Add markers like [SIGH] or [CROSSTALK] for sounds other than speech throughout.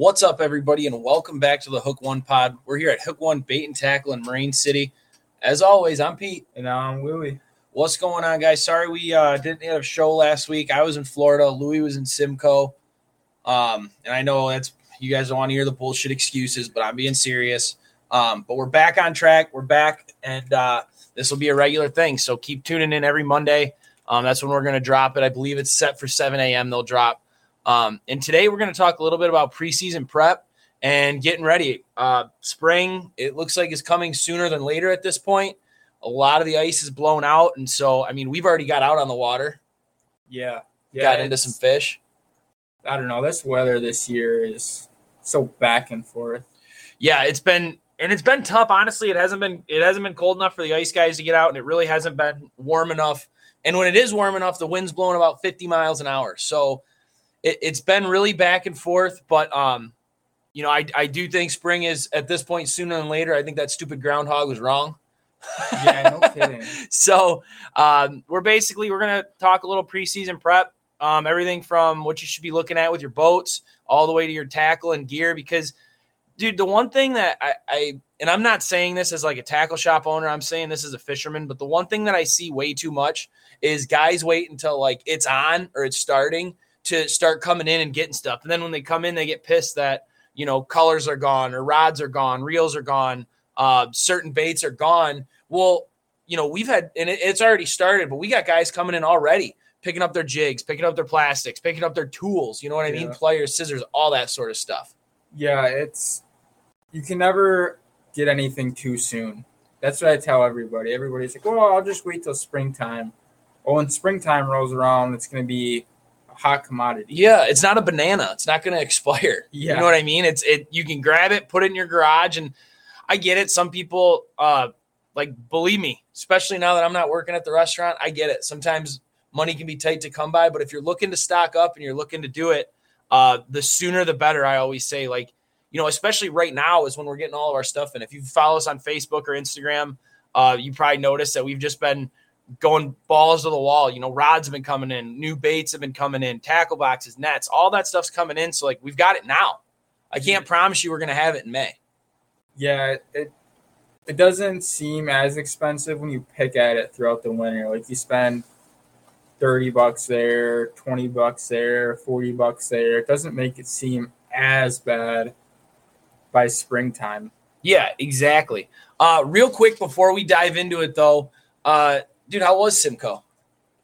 What's up, everybody, and welcome back to the Hook One Pod. We're here at Hook One Bait and Tackle in Marine City. As always, I'm Pete. And I'm Willie. What's going on, guys? Sorry we uh, didn't have a show last week. I was in Florida. Louis was in Simcoe. Um, and I know that's you guys don't want to hear the bullshit excuses, but I'm being serious. Um, but we're back on track. We're back, and uh, this will be a regular thing. So keep tuning in every Monday. Um, that's when we're going to drop it. I believe it's set for 7 a.m. They'll drop. Um, and today we're going to talk a little bit about preseason prep and getting ready. Uh, spring, it looks like is coming sooner than later at this point. A lot of the ice is blown out. And so, I mean, we've already got out on the water, Yeah. Yeah. got into some fish. I don't know. This weather this year is so back and forth. Yeah, it's been and it's been tough. Honestly, it hasn't been it hasn't been cold enough for the ice guys to get out, and it really hasn't been warm enough. And when it is warm enough, the wind's blowing about 50 miles an hour. So it, it's been really back and forth. But um, you know, I I do think spring is at this point sooner than later. I think that stupid groundhog was wrong. Yeah, no [LAUGHS] kidding. so um, we're basically we're gonna talk a little preseason prep, um, everything from what you should be looking at with your boats, all the way to your tackle and gear. Because, dude, the one thing that I, I and I'm not saying this as like a tackle shop owner, I'm saying this as a fisherman, but the one thing that I see way too much is guys wait until like it's on or it's starting to start coming in and getting stuff, and then when they come in, they get pissed that you know colors are gone or rods are gone, reels are gone, uh, certain baits are gone. Well, you know, we've had, and it, it's already started, but we got guys coming in already, picking up their jigs, picking up their plastics, picking up their tools. You know what I mean? Pliers, scissors, all that sort of stuff. Yeah, it's you can never get anything too soon. That's what I tell everybody. Everybody's like, "Well, I'll just wait till springtime." Well, when springtime rolls around, it's going to be hot commodity. Yeah, it's not a banana. It's not going [LAUGHS] to expire. Yeah. You know what I mean? It's it. You can grab it, put it in your garage, and I get it. Some people, uh, like, believe me, especially now that I'm not working at the restaurant, I get it. Sometimes money can be tight to come by, but if you're looking to stock up and you're looking to do it, uh, the sooner the better. I always say, like, you know, especially right now is when we're getting all of our stuff in. If you follow us on Facebook or Instagram, uh, you probably noticed that we've just been going balls to the wall. You know, rods have been coming in, new baits have been coming in, tackle boxes, nets, all that stuff's coming in. So like we've got it now. I can't promise you we're gonna have it in May. Yeah, it it doesn't seem as expensive when you pick at it throughout the winter. Like you spend 30 bucks there, 20 bucks there, 40 bucks there. It doesn't make it seem as bad by springtime. Yeah, exactly. Uh, real quick before we dive into it though, uh, dude, how was Simcoe?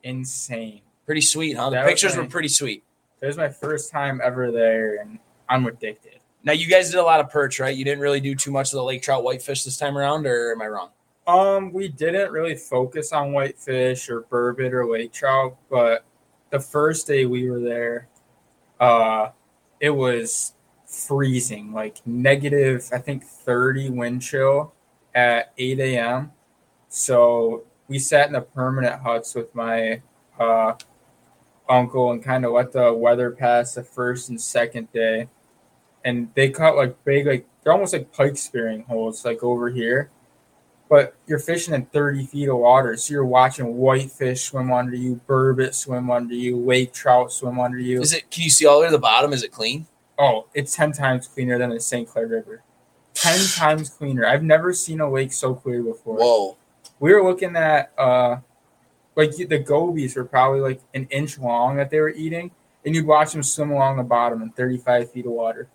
Insane. Pretty sweet, huh? The That pictures were pretty sweet. It was my first time ever there, and I'm addicted. Now you guys did a lot of perch, right? You didn't really do too much of the lake trout whitefish this time around, or am I wrong? Um, we didn't really focus on whitefish or burbot or lake trout, but the first day we were there, uh, it was freezing, like negative, I think 30 wind chill at 8 a.m. So we sat in the permanent huts with my uh, uncle and kind of let the weather pass the first and second day. And they caught like big, like they're almost like pike spearing holes, like over here but you're fishing in 30 feet of water, so you're watching whitefish swim under you, burbot swim under you, lake trout swim under you. Is it? Can you see all the way to the bottom? Is it clean? Oh, it's 10 times cleaner than the St. Clair River. 10 [SIGHS] times cleaner. I've never seen a lake so clear before. Whoa. We were looking at, uh, like the gobies were probably like an inch long that they were eating, and you'd watch them swim along the bottom in 35 feet of water.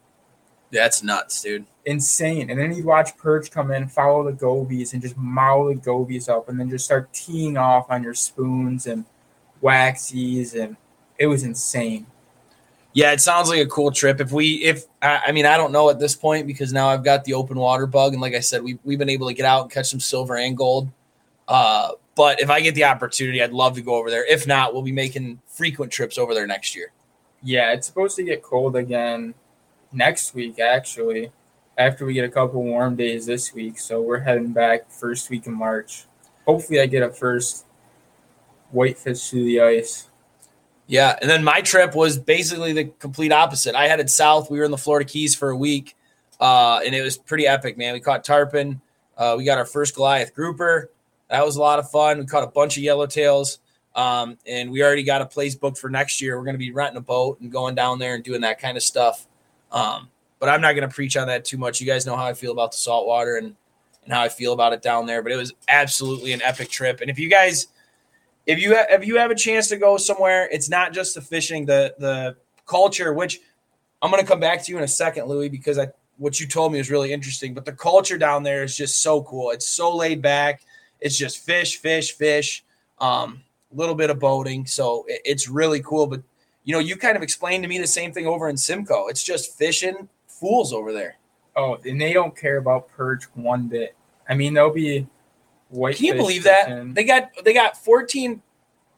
That's nuts, dude. insane. And then you'd watch perch come in, follow the gobies, and just maul the gobies up, and then just start teeing off on your spoons and waxies, and it was insane. Yeah, it sounds like a cool trip. If we, if I, I mean, I don't know at this point because now I've got the open water bug, and like I said, we we've been able to get out and catch some silver and gold. Uh, but if I get the opportunity, I'd love to go over there. If not, we'll be making frequent trips over there next year. Yeah, it's supposed to get cold again next week, actually, after we get a couple warm days this week. So we're heading back first week in March. Hopefully, I get a first whitefish through the ice. Yeah, and then my trip was basically the complete opposite. I headed south. We were in the Florida Keys for a week, uh, and it was pretty epic, man. We caught tarpon. Uh, we got our first Goliath grouper. That was a lot of fun. We caught a bunch of yellowtails, um, and we already got a place booked for next year. We're going to be renting a boat and going down there and doing that kind of stuff. Um, but I'm not going to preach on that too much. You guys know how I feel about the saltwater and and how I feel about it down there. But it was absolutely an epic trip. And if you guys, if you ha- if you have a chance to go somewhere, it's not just the fishing, the the culture, which I'm going to come back to you in a second, Louis, because I what you told me was really interesting. But the culture down there is just so cool. It's so laid back. It's just fish, fish, fish. Um, a little bit of boating, so it, it's really cool. But you know, you kind of explained to me the same thing over in Simcoe. It's just fishing fools over there. Oh, and they don't care about perch one bit. I mean, they'll be white. Can you believe that? They got they got 14,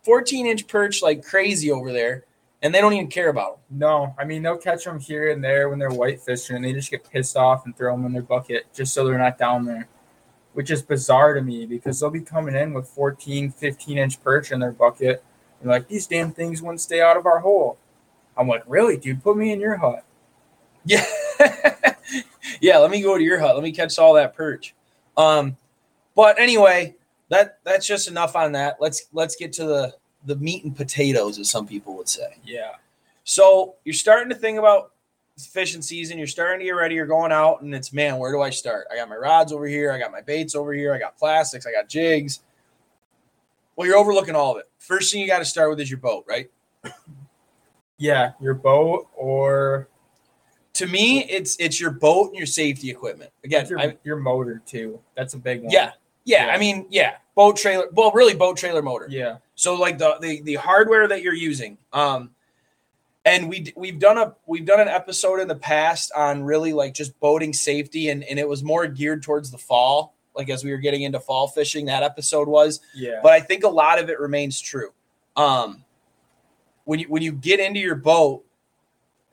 14 inch perch like crazy over there, and they don't even care about them. No, I mean they'll catch them here and there when they're white fishing, and they just get pissed off and throw them in their bucket just so they're not down there, which is bizarre to me because they'll be coming in with 14, 15 inch perch in their bucket, and like these damn things wouldn't stay out of our hole. I'm like, really, dude? Put me in your hut. [LAUGHS] Yeah, yeah. Let me go to your hut. Let me catch all that perch. Um, but anyway, that that's just enough on that. Let's let's get to the the meat and potatoes, as some people would say. Yeah. So you're starting to think about fishing season. You're starting to get ready. You're going out, and it's man, where do I start? I got my rods over here. I got my baits over here. I got plastics. I got jigs. Well, you're overlooking all of it. First thing you got to start with is your boat, right? Yeah, your boat or To me, it's it's your boat and your safety equipment. Again, your, I, your motor too. That's a big one. yeah, yeah, Yeah. I mean, yeah, boat trailer. Well, really, boat trailer motor. Yeah. So like the the the hardware that you're using. Um and we we've done a we've done an episode in the past on really like just boating safety and and it was more geared towards the fall, like as we were getting into fall fishing that episode was, Yeah. but I think a lot of it remains true. Um when you when you get into your boat,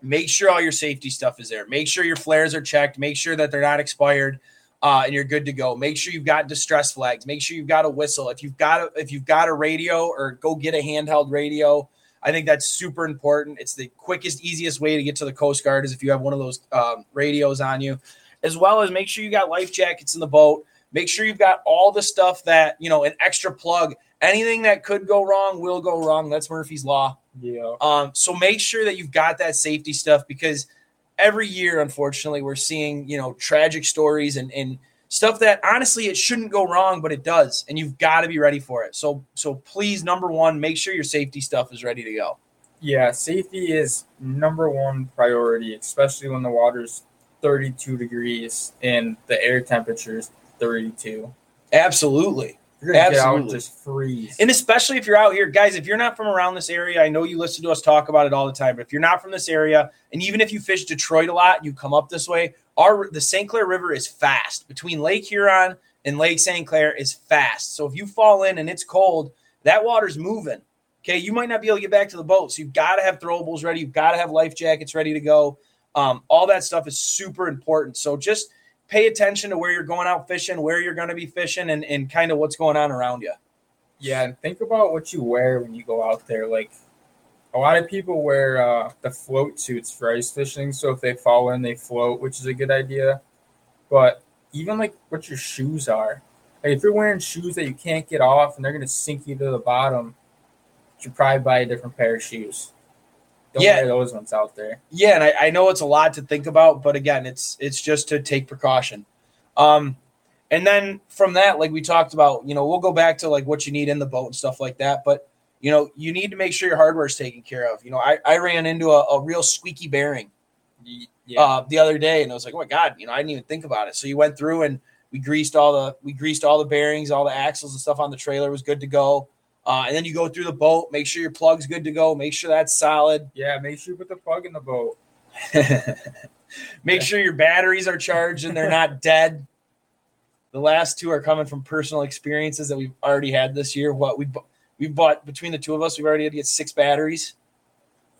make sure all your safety stuff is there. Make sure your flares are checked, make sure that they're not expired uh, and you're good to go. Make sure you've got distress flags. Make sure you've got a whistle. If you've got a, if you've got a radio or go get a handheld radio, I think that's super important. It's the quickest, easiest way to get to the Coast Guard is if you have one of those um, radios on you, as well as make sure you got life jackets in the boat. Make sure you've got all the stuff that you know, an extra plug. Anything that could go wrong will go wrong. That's Murphy's law. yeah. Um, so make sure that you've got that safety stuff because every year, unfortunately, we're seeing you know tragic stories and and stuff that honestly it shouldn't go wrong, but it does, and you've got to be ready for it. So so please, number one, make sure your safety stuff is ready to go. Yeah, safety is number one priority, especially when the water's 32 degrees and the air temperature is 32. Absolutely. You're gonna get out Absolutely. and just freeze. And especially if you're out here, guys, if you're not from around this area, I know you listen to us talk about it all the time. But if you're not from this area, and even if you fish Detroit a lot, you come up this way. Our the St. Clair River is fast between Lake Huron and Lake St. Clair is fast. So if you fall in and it's cold, that water's moving. Okay, you might not be able to get back to the boat, so you've got to have throwables ready. You've got to have life jackets ready to go. Um, all that stuff is super important. So just pay attention to where you're going out fishing, where you're going to be fishing, and, and kind of what's going on around you. yeah, and think about what you wear when you go out there. Like a lot of people wear uh, the float suits for ice fishing, so if they fall in, they float, which is a good idea. But even like what your shoes are, like if you're wearing shoes that you can't get off and they're gonna sink you to the bottom, you should probably buy a different pair of shoes. Don't Yeah. those ones out there. Yeah, and I, I know it's a lot to think about, but again, it's it's just to take precaution. Um, and then from that, like we talked about, you know, we'll go back to like what you need in the boat and stuff like that. But you know, you need to make sure your hardware is taken care of. You know, I, I ran into a, a real squeaky bearing Yeah, uh, the other day, and I was like, oh my god, you know, I didn't even think about it. So you went through and we greased all the we greased all the bearings, all the axles and stuff on the trailer was good to go. Uh, and then you go through the boat, make sure your plug's good to go, make sure that's solid. yeah. Make sure you put the plug in the boat. [LAUGHS] Make sure your batteries are charged and they're not dead. The last two are coming from personal experiences that we've already had this year. What we we bought between the two of us, we've already had to get six batteries.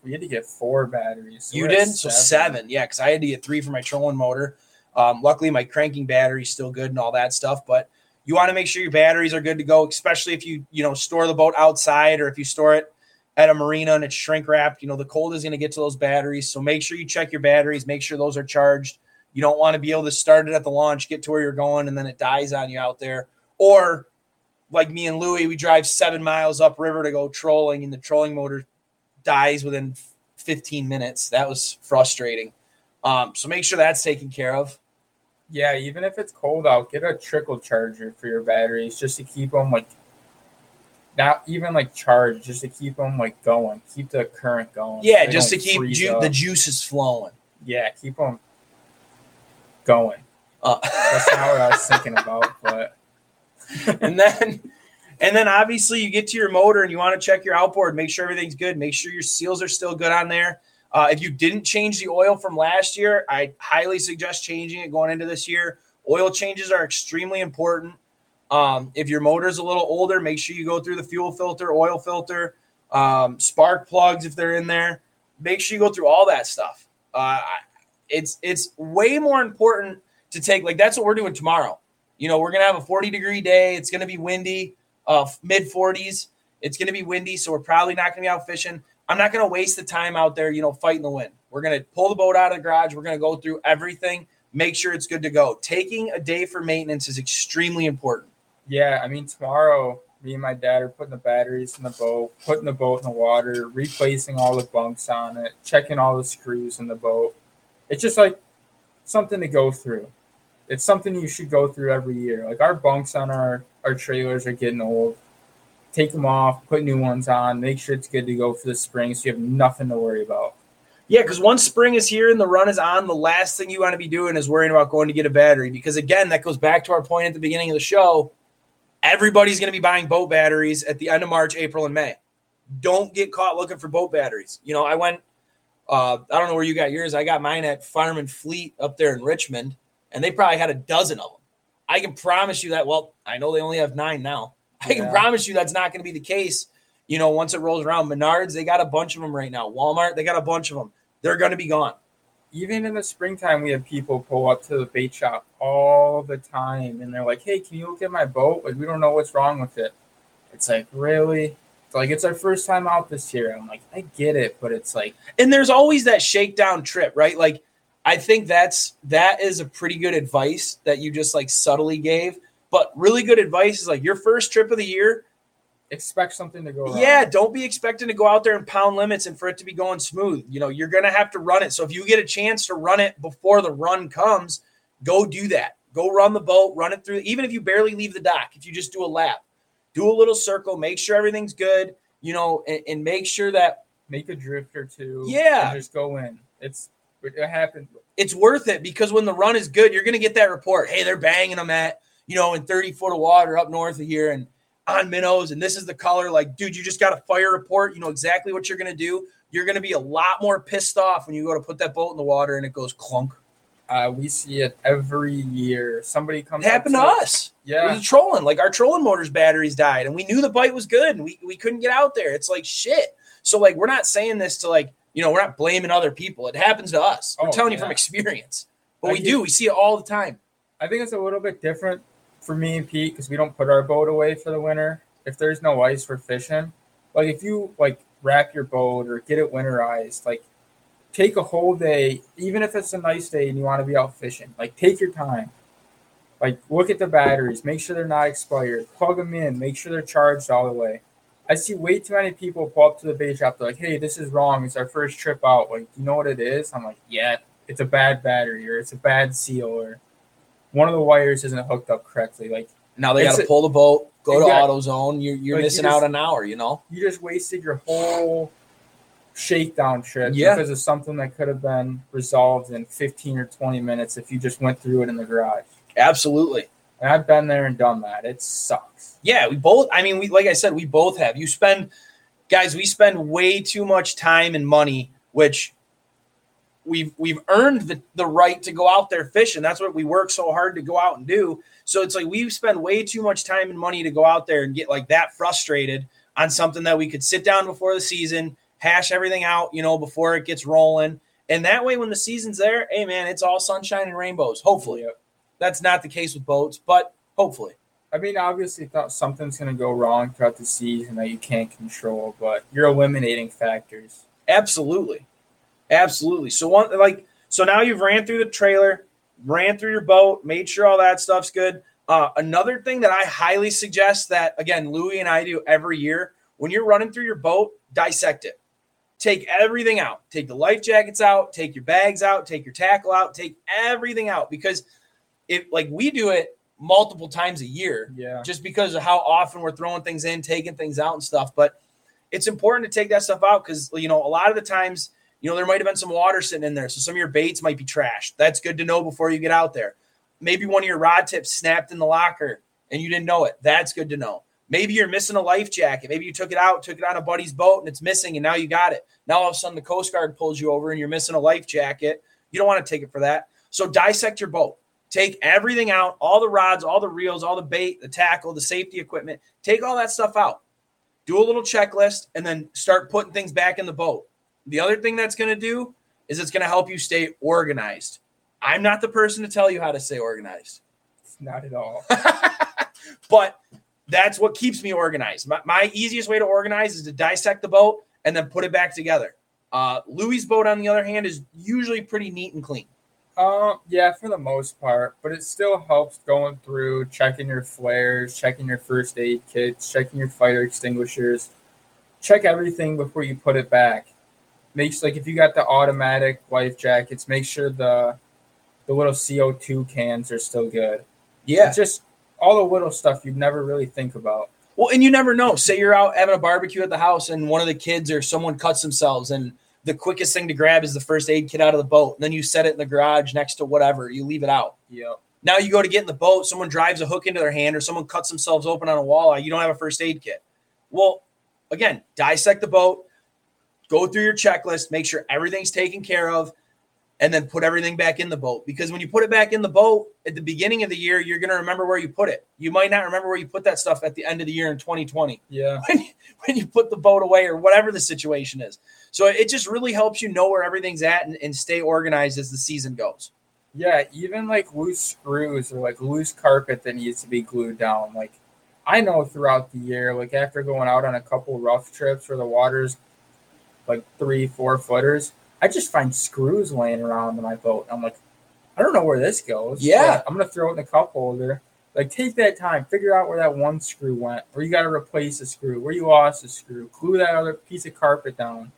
We had to get four batteries. So you did so seven, yeah, because I had to get three for my trolling motor. Um, luckily, my cranking battery's still good and all that stuff, but you want to make sure your batteries are good to go, especially if you you know store the boat outside or if you store it at a marina and it's shrink wrapped. You know the cold is going to get to those batteries, so make sure you check your batteries, make sure those are charged. You don't want to be able to start it at the launch, get to where you're going, and then it dies on you out there. Or like me and Louie, we drive seven miles upriver to go trolling, and the trolling motor dies within 15 minutes. That was frustrating. Um, so make sure that's taken care of. Yeah, even if it's cold out, get a trickle charger for your batteries just to keep them like not even like charged, just to keep them like going, keep the current going. Yeah, just to keep ju- the juices flowing. yeah, keep them going. Uh, That's not what I was thinking about, but [LAUGHS] and then and then obviously you get to your motor and you want to check your outboard make sure everything's good make sure your seals are still good on there uh, if you didn't change the oil from last year i highly suggest changing it going into this year oil changes are extremely important um, if your motor's a little older make sure you go through the fuel filter oil filter um, spark plugs if they're in there make sure you go through all that stuff uh, it's it's way more important to take like that's what we're doing tomorrow you know, we're gonna have a 40 degree day. It's gonna be windy, uh, mid 40s. It's gonna be windy, so we're probably not gonna be out fishing. I'm not gonna waste the time out there, you know, fighting the wind. We're gonna pull the boat out of the garage. We're gonna go through everything, make sure it's good to go. Taking a day for maintenance is extremely important. yeah, I mean tomorrow me and my dad are putting the batteries in the boat, putting the boat in the water, replacing all the bunks on it, checking all the screws in the boat. It's just like something to go through. It's something you should go through every year. Like our bunks on our our trailers are getting old. Take them off, put new ones on, make sure it's good to go for the spring so you have nothing to worry about. Yeah, because once spring is here and the run is on, the last thing you want to be doing is worrying about going to get a battery. Because again, that goes back to our point at the beginning of the show. Everybody's going to be buying boat batteries at the end of March, April, and May. Don't get caught looking for boat batteries. You know, I went, uh, I don't know where you got yours. I got mine at Fireman Fleet up there in Richmond, and they probably had a dozen of them. I can promise you that. Well, I know they only have nine now. I can Yeah. promise you that's not going to be the case. You know, once it rolls around, Menards, they got a bunch of them right now. Walmart, they got a bunch of them. They're going to be gone. even in the springtime, we have people pull up to the bait shop all the time, and they're like, "Hey, can you look at my boat? Like, we don't know what's wrong with it." It's like, really? It's like it's our first time out this year. I'm like, I get it, but it's like, And there's always that shakedown trip, right? Like, I think that's that is a pretty good advice that you just like subtly gave. But really good advice is like your first trip of the year. expect something to go wrong. Yeah, don't be expecting to go out there and pound limits and for it to be going smooth. You know, you're gonna have to run it. So if you get a chance to run it before the run comes, go do that. Go run the boat, run it through. Even if you barely leave the dock, if you just do a lap, do a little circle, make sure everything's good. You know, and, and make sure that make a drift or two. Yeah. and just go in. It's it happened. it's worth it because when the run is good, you're going to get that report. Hey, they're banging them at, you know, in 30 foot of water up north of here and on minnows. And this is the color. Like, dude, you just got a fire report. You know exactly what you're going to do. You're going to be a lot more pissed off when you go to put that boat in the water and it goes clunk. Uh, we see it every year. Somebody comes. It happened to us. It Yeah, was trolling. Like our trolling motors batteries died and we knew the bite was good and we, we couldn't get out there. It's like shit. So, like, we're not saying this to like, you know, we're not blaming other people. It happens to us. We're Oh, telling you from experience. But I we do. We see it all the time. I think it's a little bit different for me and Pete because we don't put our boat away for the winter. If there's no ice for fishing, like if you like wrap your boat or get it winterized, like take a whole day, even if it's a nice day and you want to be out fishing, like take your time. Like look at the batteries, make sure they're not expired, plug them in, make sure they're charged all the way. I see way too many people pull up to the bait shop. They're like, "Hey, this is wrong. It's our first trip out. Like, you know what it is?" I'm like, "Yeah, it's a bad battery or it's a bad seal or one of the wires isn't hooked up correctly. Like Now they got to pull the boat, go to Exactly. AutoZone. You're, you're Like, you missing just- out an hour, you know? you just wasted your whole shakedown trip Yeah. because of something that could have been resolved in 15 or 20 minutes if you just went through it in the garage. Absolutely. And I've been there and done that. It sucks. Yeah, we both, I mean, we, like I said, we both have. You spend, guys, we spend way too much time and money, which we've we've earned the, the right to go out there fishing. That's what we work so hard to go out and do. So it's like we spend way too much time and money to go out there and get like that frustrated on something that we could sit down before the season, hash everything out, you know, before it gets rolling. And that way when the season's there, hey man, it's all sunshine and rainbows. Hopefully. That's not the case with boats, but hopefully. I mean, obviously, thought something's going to go wrong throughout the season that you can't control, but you're eliminating factors. Absolutely. Absolutely. So one like so now you've ran through the trailer, ran through your boat, made sure all that stuff's good. Uh, another thing that I highly suggest that again Louie and I do every year when you're running through your boat, dissect it. take everything out. Take the life jackets out, take your bags out, take your tackle out, take everything out because if like we do it multiple times a year Yeah. just because of how often we're throwing things in, taking things out and stuff. But it's important to take that stuff out because you know a lot of the times, you know, there might have been some water sitting in there, so some of your baits might be trashed. That's good to know before you get out there. Maybe one of your rod tips snapped in the locker and you didn't know it. That's good to know. Maybe you're missing a life jacket. Maybe you took it out, took it on a buddy's boat, and it's missing, and now you got it. Now all of a sudden the Coast Guard pulls you over and you're missing a life jacket. You don't want to take it for that. So dissect your boat. Take everything out, all the rods, all the reels, all the bait, the tackle, the safety equipment. Take all that stuff out. Do a little checklist and then start putting things back in the boat. The other thing that's going to do is it's going to help you stay organized. I'm not the person to tell you how to stay organized, Not at all. [LAUGHS] but that's what keeps me organized. My, my easiest way to organize is to dissect the boat and then put it back together. Uh, Louis' boat, on the other hand, is usually pretty neat and clean. Um, yeah, for the most part, but it still helps going through checking your flares, checking your first aid kits, checking your fire extinguishers. Check everything before you put it back. Makes like if you got the automatic life jackets, make sure the the little CO two cans are still good. Yeah. It's just all the little stuff you'd never really think about. Well, and you never know. Say you're out having a barbecue at the house and one of the kids or someone cuts themselves, and the quickest thing to grab is the first aid kit out of the boat. And then you set it in the garage next to whatever, you leave it out. Yep. Now you go to get in the boat, someone drives a hook into their hand or someone cuts themselves open on a walleye, you don't have a first aid kit. Well, again, dissect the boat, go through your checklist, make sure everything's taken care of, and then put everything back in the boat. Because when you put it back in the boat at the beginning of the year, you're going to remember where you put it. You might not remember where you put that stuff at the end of the year in 2020 Yeah. [LAUGHS] when you, when you put the boat away or whatever the situation is. So it just really helps you know where everything's at and, and stay organized as the season goes. Yeah, even like loose screws or like loose carpet that needs to be glued down. Like I know throughout the year, like after going out on a couple rough trips where the water's like three, four footers, I just find screws laying around in my boat. I'm like, I don't know where this goes. Yeah. I'm gonna throw it in the cup holder. Like take that time, figure out where that one screw went, or you gotta replace a screw, where you lost a screw, glue that other piece of carpet down.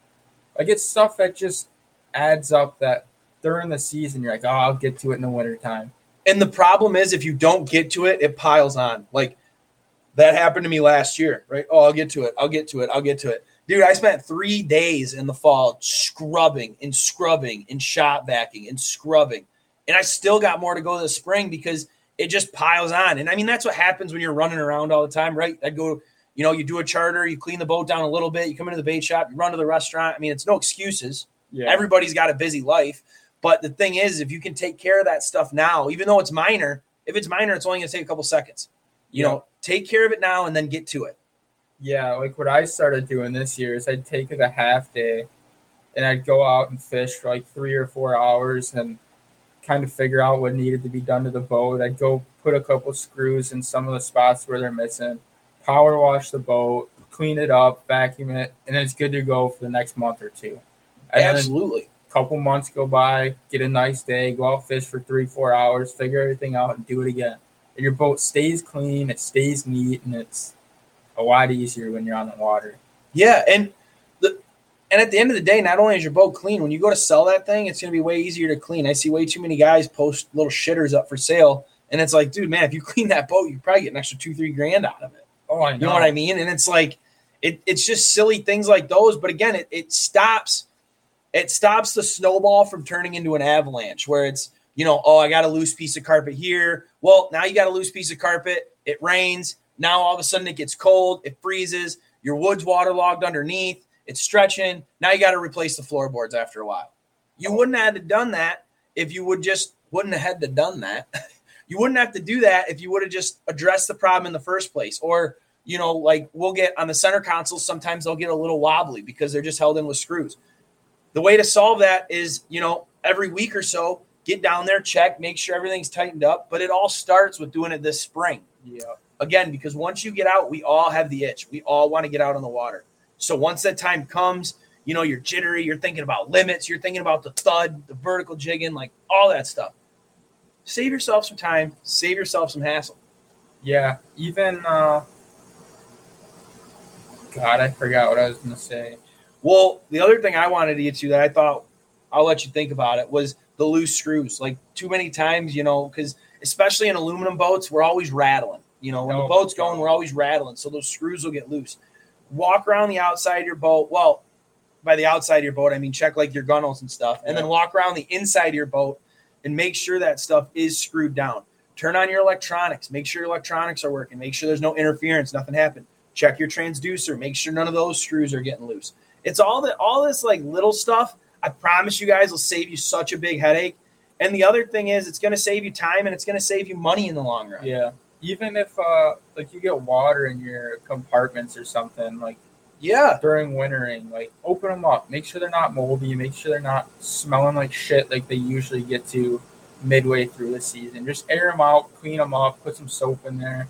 Like it's stuff that just adds up that during the season you're like, oh, I'll get to it in the wintertime. And the problem is if you don't get to it, it piles on. Like that happened to me last year, right? Oh, I'll get to it. I'll get to it. I'll get to it. Dude, I spent three days in the fall scrubbing and scrubbing and shop vacuuming and scrubbing. And I still got more to go this spring because it just piles on. And I mean, that's what happens when you're running around all the time, right? I go, you know, you do a charter, you clean the boat down a little bit, you come into the bait shop, you run to the restaurant. I mean, it's no excuses. Yeah. Everybody's got a busy life. But the thing is, if you can take care of that stuff now, even though it's minor, if it's minor, it's only going to take a couple seconds. You Yeah. know, take care of it now and then get to it. Yeah, like what I started doing this year is I'd take a half day and I'd go out and fish for like three or four hours and kind of figure out what needed to be done to the boat. I'd go put a couple screws in some of the spots where they're missing, power wash the boat, clean it up, vacuum it, and then it's good to go for the next month or two. And Absolutely. a couple months go by, get a nice day, go out fish for three, four hours, figure everything out, and do it again. And your boat stays clean, it stays neat, and it's a lot easier when you're on the water. Yeah, and the and at the end of the day, not only is your boat clean, when you go to sell that thing, it's going to be way easier to clean. I see way too many guys post little shitters up for sale, and it's like, dude, man, if you clean that boat, you probably get an extra two, three grand out of it. Oh, I know. You know what I mean? And it's like, it, it's just silly things like those. But again, it, it stops, it stops the snowball from turning into an avalanche where it's, you know, oh, I got a loose piece of carpet here. Well, now you got a loose piece of carpet. It rains. Now all of a sudden it gets cold. It freezes. Your wood's waterlogged underneath. It's stretching. Now you got to replace the floorboards after a while. You wouldn't have done that if you would just wouldn't have had to done that. [LAUGHS] you wouldn't have to do that if you would have just addressed the problem in the first place. Or you know, like we'll get on the center consoles, sometimes they'll get a little wobbly because they're just held in with screws. The way to solve that is, you know, every week or so, get down there, check, make sure everything's tightened up. But it all starts with doing it this spring. Yeah. Again, because once you get out, we all have the itch. We all want to get out on the water. So once that time comes, you know, you're jittery, you're thinking about limits, you're thinking about the thud, the vertical jigging, like all that stuff. Save yourself some time, save yourself some hassle. Yeah. Even, uh, God, I forgot what I was going to say. Well, the other thing I wanted to get to that I thought I'll let you think about it was the loose screws. Like too many times, you know, because especially in aluminum boats, we're always rattling. You know, when Oh, the boat's going, we're always rattling. So those screws will get loose. Walk around the outside of your boat. Well, by the outside of your boat, I mean check like your gunnels and stuff, and then walk around the inside of your boat and make sure that stuff is screwed down. Turn on your electronics. Make sure your electronics are working. Make sure there's no interference. Nothing happened. Check your transducer. Make sure none of those screws are getting loose. It's all that all this like little stuff. I promise you guys will save you such a big headache. And the other thing is, it's going to save you time and it's going to save you money in the long run. Yeah. Even if uh like you get water in your compartments or something, like Yeah. during wintering, like open them up. Make sure they're not moldy. Make sure they're not smelling like shit like they usually get to midway through the season. Just air them out, clean them up, put some soap in there.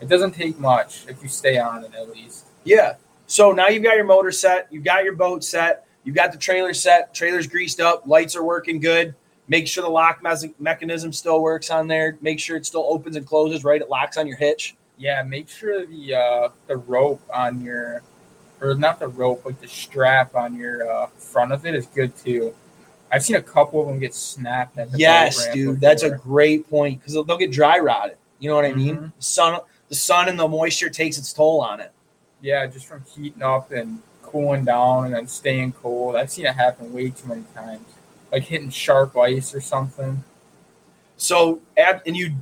It doesn't take much if you stay on it at least. Yeah. So now you've got your motor set, you've got your boat set, you've got the trailer set, trailer's greased up, lights are working good. Make sure the lock mes- mechanism still works on there. Make sure it still opens and closes right. It locks on your hitch. Yeah, make sure the uh, the rope on your, or not the rope, like the strap on your uh, front of it is good too. I've seen a couple of them get snapped at the Yes, dude, that's a great point because they'll, they'll get dry rotted. You know what I mean? Mhm. The sun, the sun, and the moisture takes its toll on it. yeah, just from heating up and cooling down and then staying cold. I've seen it happen way too many times, like hitting sharp ice or something. So, ab- and you,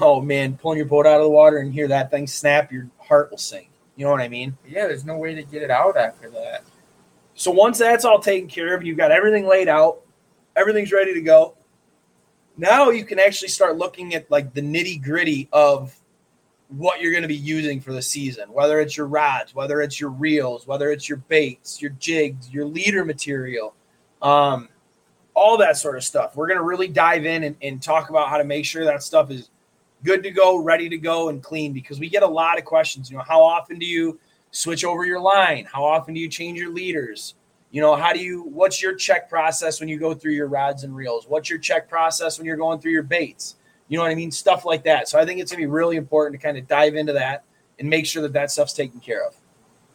oh man, pulling your boat out of the water and hear that thing snap, your heart will sink. You know what I mean? Yeah, there's no way to get it out after that. So once that's all taken care of, you've got everything laid out, everything's ready to go. Now you can actually start looking at like the nitty gritty of what you're going to be using for the season, whether it's your rods, whether it's your reels, whether it's your baits, your jigs, your leader material, um, all that sort of stuff. We're going to really dive in and, and talk about how to make sure that stuff is good to go, ready to go, and clean because we get a lot of questions. You know, how often do you switch over your line? How often do you change your leaders? You know, how do you, what's your check process when you go through your rods and reels? What's your check process when you're going through your baits? You know what I mean? Stuff like that. So I think it's going to be really important to kind of dive into that and make sure that that stuff's taken care of.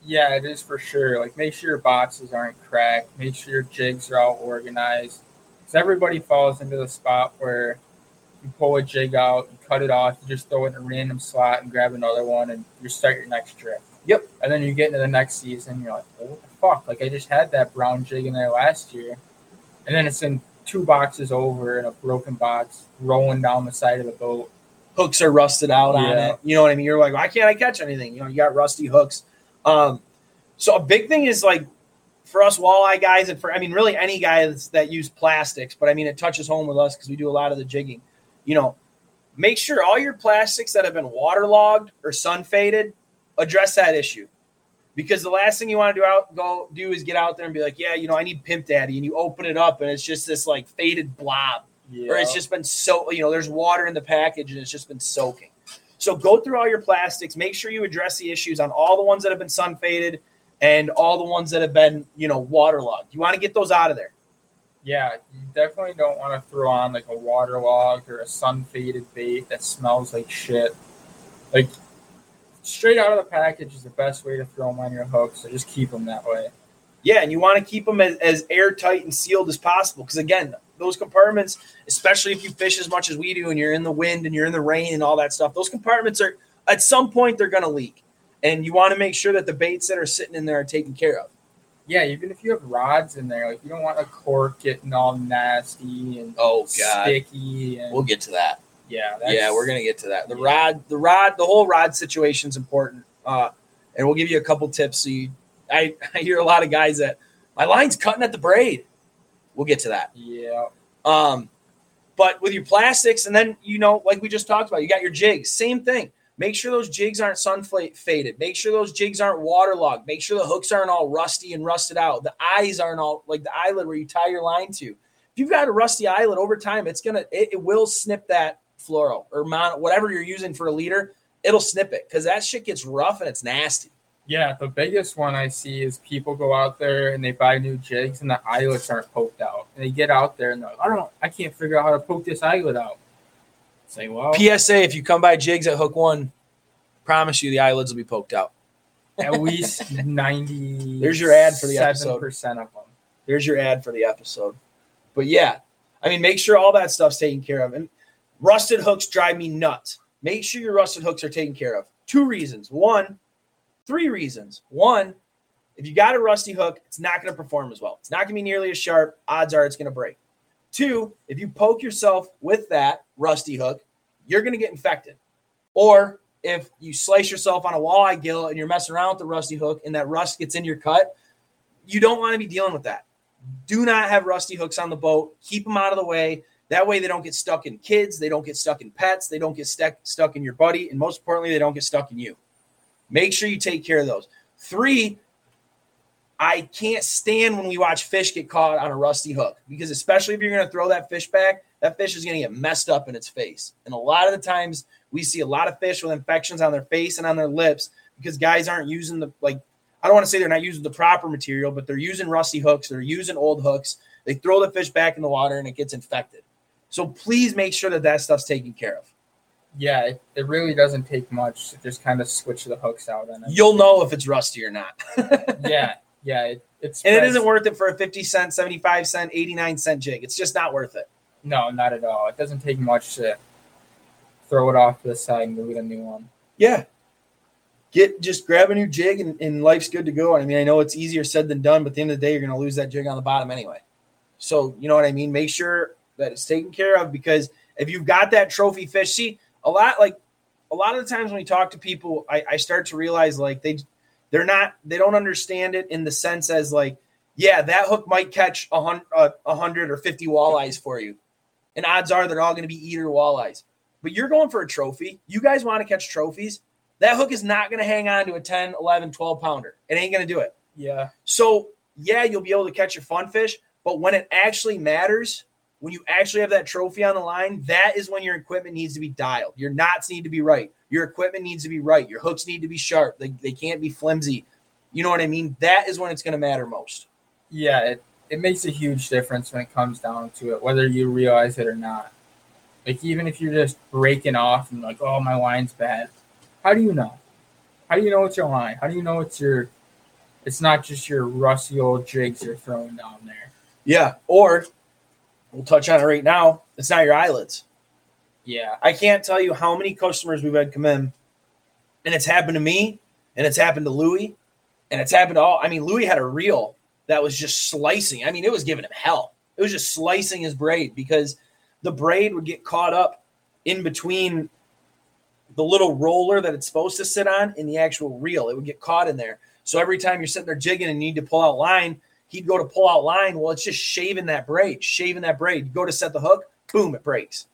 Yeah, it is for sure. Like, make sure your boxes aren't cracked. Make sure your jigs are all organized. Because everybody falls into the spot where you pull a jig out, you cut it off, you just throw it in a random slot and grab another one, and you start your next trip. Yep. And then you get into the next season, you're like, oh, what the fuck? Like, I just had that brown jig in there last year. And then it's in two boxes over in a broken box, rolling down the side of the boat. Hooks are rusted out on Yeah. it. You know what I mean? You're like, why can't I catch anything? You know, you got rusty hooks. Um, so a big thing is like for us walleye guys, and for I mean, really any guys that use plastics, but I mean, it touches home with us because we do a lot of the jigging. You know, make sure all your plastics that have been waterlogged or sun faded address that issue. Because the last thing you want to do out go do is get out there and be like, yeah, you know, I need Pimp Daddy, and you open it up and it's just this like faded blob Yeah. or it's just been so you know there's water in the package and it's just been soaking so go through all your plastics make sure you address the issues on all the ones that have been sun faded and all the ones that have been you know waterlogged you want to get those out of there Yeah, you definitely don't want to throw on like a waterlogged or a sun faded bait that smells like shit. Like straight out of the package is the best way to throw them on your hook. So just keep them that way. yeah and you want to keep them as, as airtight and sealed as possible because again those compartments especially if you fish as much as we do and you're in the wind and you're in the rain and all that stuff those compartments are at some point they're going to leak and you want to make sure that the baits that are sitting in there are taken care of Yeah, even if you have rods in there, like you don't want a cork getting all nasty and Oh, god, sticky. And we'll get to that yeah, that's, yeah, we're gonna get to that. The Yeah. rod, the rod, the whole rod situation is important, uh, and we'll give you a couple tips. So you, I, [LAUGHS] I hear a lot of guys that my line's cutting at the braid. We'll get to that. Yeah, Um, but with your plastics, and then you know, like we just talked about, you got your jigs. Same thing. Make sure those jigs aren't sun faded. Make sure those jigs aren't waterlogged. Make sure the hooks aren't all rusty and rusted out. The eyes aren't all like the eyelid where you tie your line to. If you've got a rusty eyelid over time, it's gonna it, it will snip that fluoro or mono, whatever you're using for a leader. It'll snip it because that shit gets rough and it's nasty. yeah. The biggest one I see is people go out there and they buy new jigs and the eyelets aren't poked out. And they get out there and they're like, I don't I can't figure out how to poke this eyelet out. Say, well, PSA: If you come by jigs at hook one, promise you the eyelids will be poked out. at least ninety. There's your ad for the episode. percent of them. There's your ad for the episode. But yeah, I mean, make sure all that stuff's taken care of. And rusted hooks drive me nuts. Make sure your rusted hooks are taken care of. Two reasons. One, three reasons. One, if you got a rusty hook, it's not going to perform as well. It's not going to be nearly as sharp. Odds are it's going to break. Two, if you poke yourself with that rusty hook, you're going to get infected. Or if you slice yourself on a walleye gill and you're messing around with the rusty hook and that rust gets in your cut, you don't want to be dealing with that. Do not have rusty hooks on the boat. Keep them out of the way. That way, they don't get stuck in kids. They don't get stuck in pets. They don't get stuck stuck in your buddy, and most importantly, they don't get stuck in you. Make sure you take care of those. Three, I can't stand when we watch fish get caught on a rusty hook because, especially if you're going to throw that fish back, that fish is going to get messed up in its face. And a lot of the times, we see a lot of fish with infections on their face and on their lips because guys aren't using the like. I don't want to say they're not using the proper material, but they're using rusty hooks. They're using old hooks. They throw the fish back in the water and it gets infected. So please make sure that that stuff's taken care of. Yeah, it, it really doesn't take much to just kind of switch the hooks out And. You'll know if it's rusty or not. [LAUGHS] yeah, yeah, it, it's and it isn't worth it for a 50 cent, 75 cent, 89 cent jig. It's just not worth it. No, not at all. It doesn't take much to throw it off to the side and go get a new one. Yeah. Get just grab a new jig and, and life's good to go. I mean, I know it's easier said than done, but at the end of the day, you're going to lose that jig on the bottom anyway. So, you know what I mean? Make sure that it's taken care of because if you've got that trophy fish, see, a lot like a lot of the times when we talk to people, I, I start to realize like they they're not they don't understand it in the sense as like, yeah, that hook might catch a hundred, a hundred or fifty walleyes for you, and odds are they're all going to be eater walleyes but you're going for a trophy. You guys want to catch trophies. That hook is not going to hang on to a 10, 11, 12 pounder. It ain't going to do it. Yeah. So, yeah, you'll be able to catch your fun fish, but when it actually matters, when you actually have that trophy on the line, that is when your equipment needs to be dialed. Your knots need to be right. Your equipment needs to be right. Your hooks need to be sharp. They, they can't be flimsy. You know what I mean? That is when it's going to matter most. Yeah, it, it makes a huge difference when it comes down to it, whether you realize it or not. Like even if you're just breaking off and like, oh my line's bad, how do you know? How do you know it's your line? How do you know it's your it's not just your rusty old jigs you're throwing down there? Yeah. Or we'll touch on it right now. It's not your eyelids. Yeah. I can't tell you how many customers we've had come in, and it's happened to me, and it's happened to Louie, and it's happened to all. I mean, Louie had a reel that was just slicing. I mean, it was giving him hell. It was just slicing his braid because the braid would get caught up in between the little roller that it's supposed to sit on in the actual reel. It would get caught in there. So every time you're sitting there jigging and you need to pull out line, he'd go to pull out line. Well, it's just shaving that braid, shaving that braid. You go to set the hook, boom, it breaks.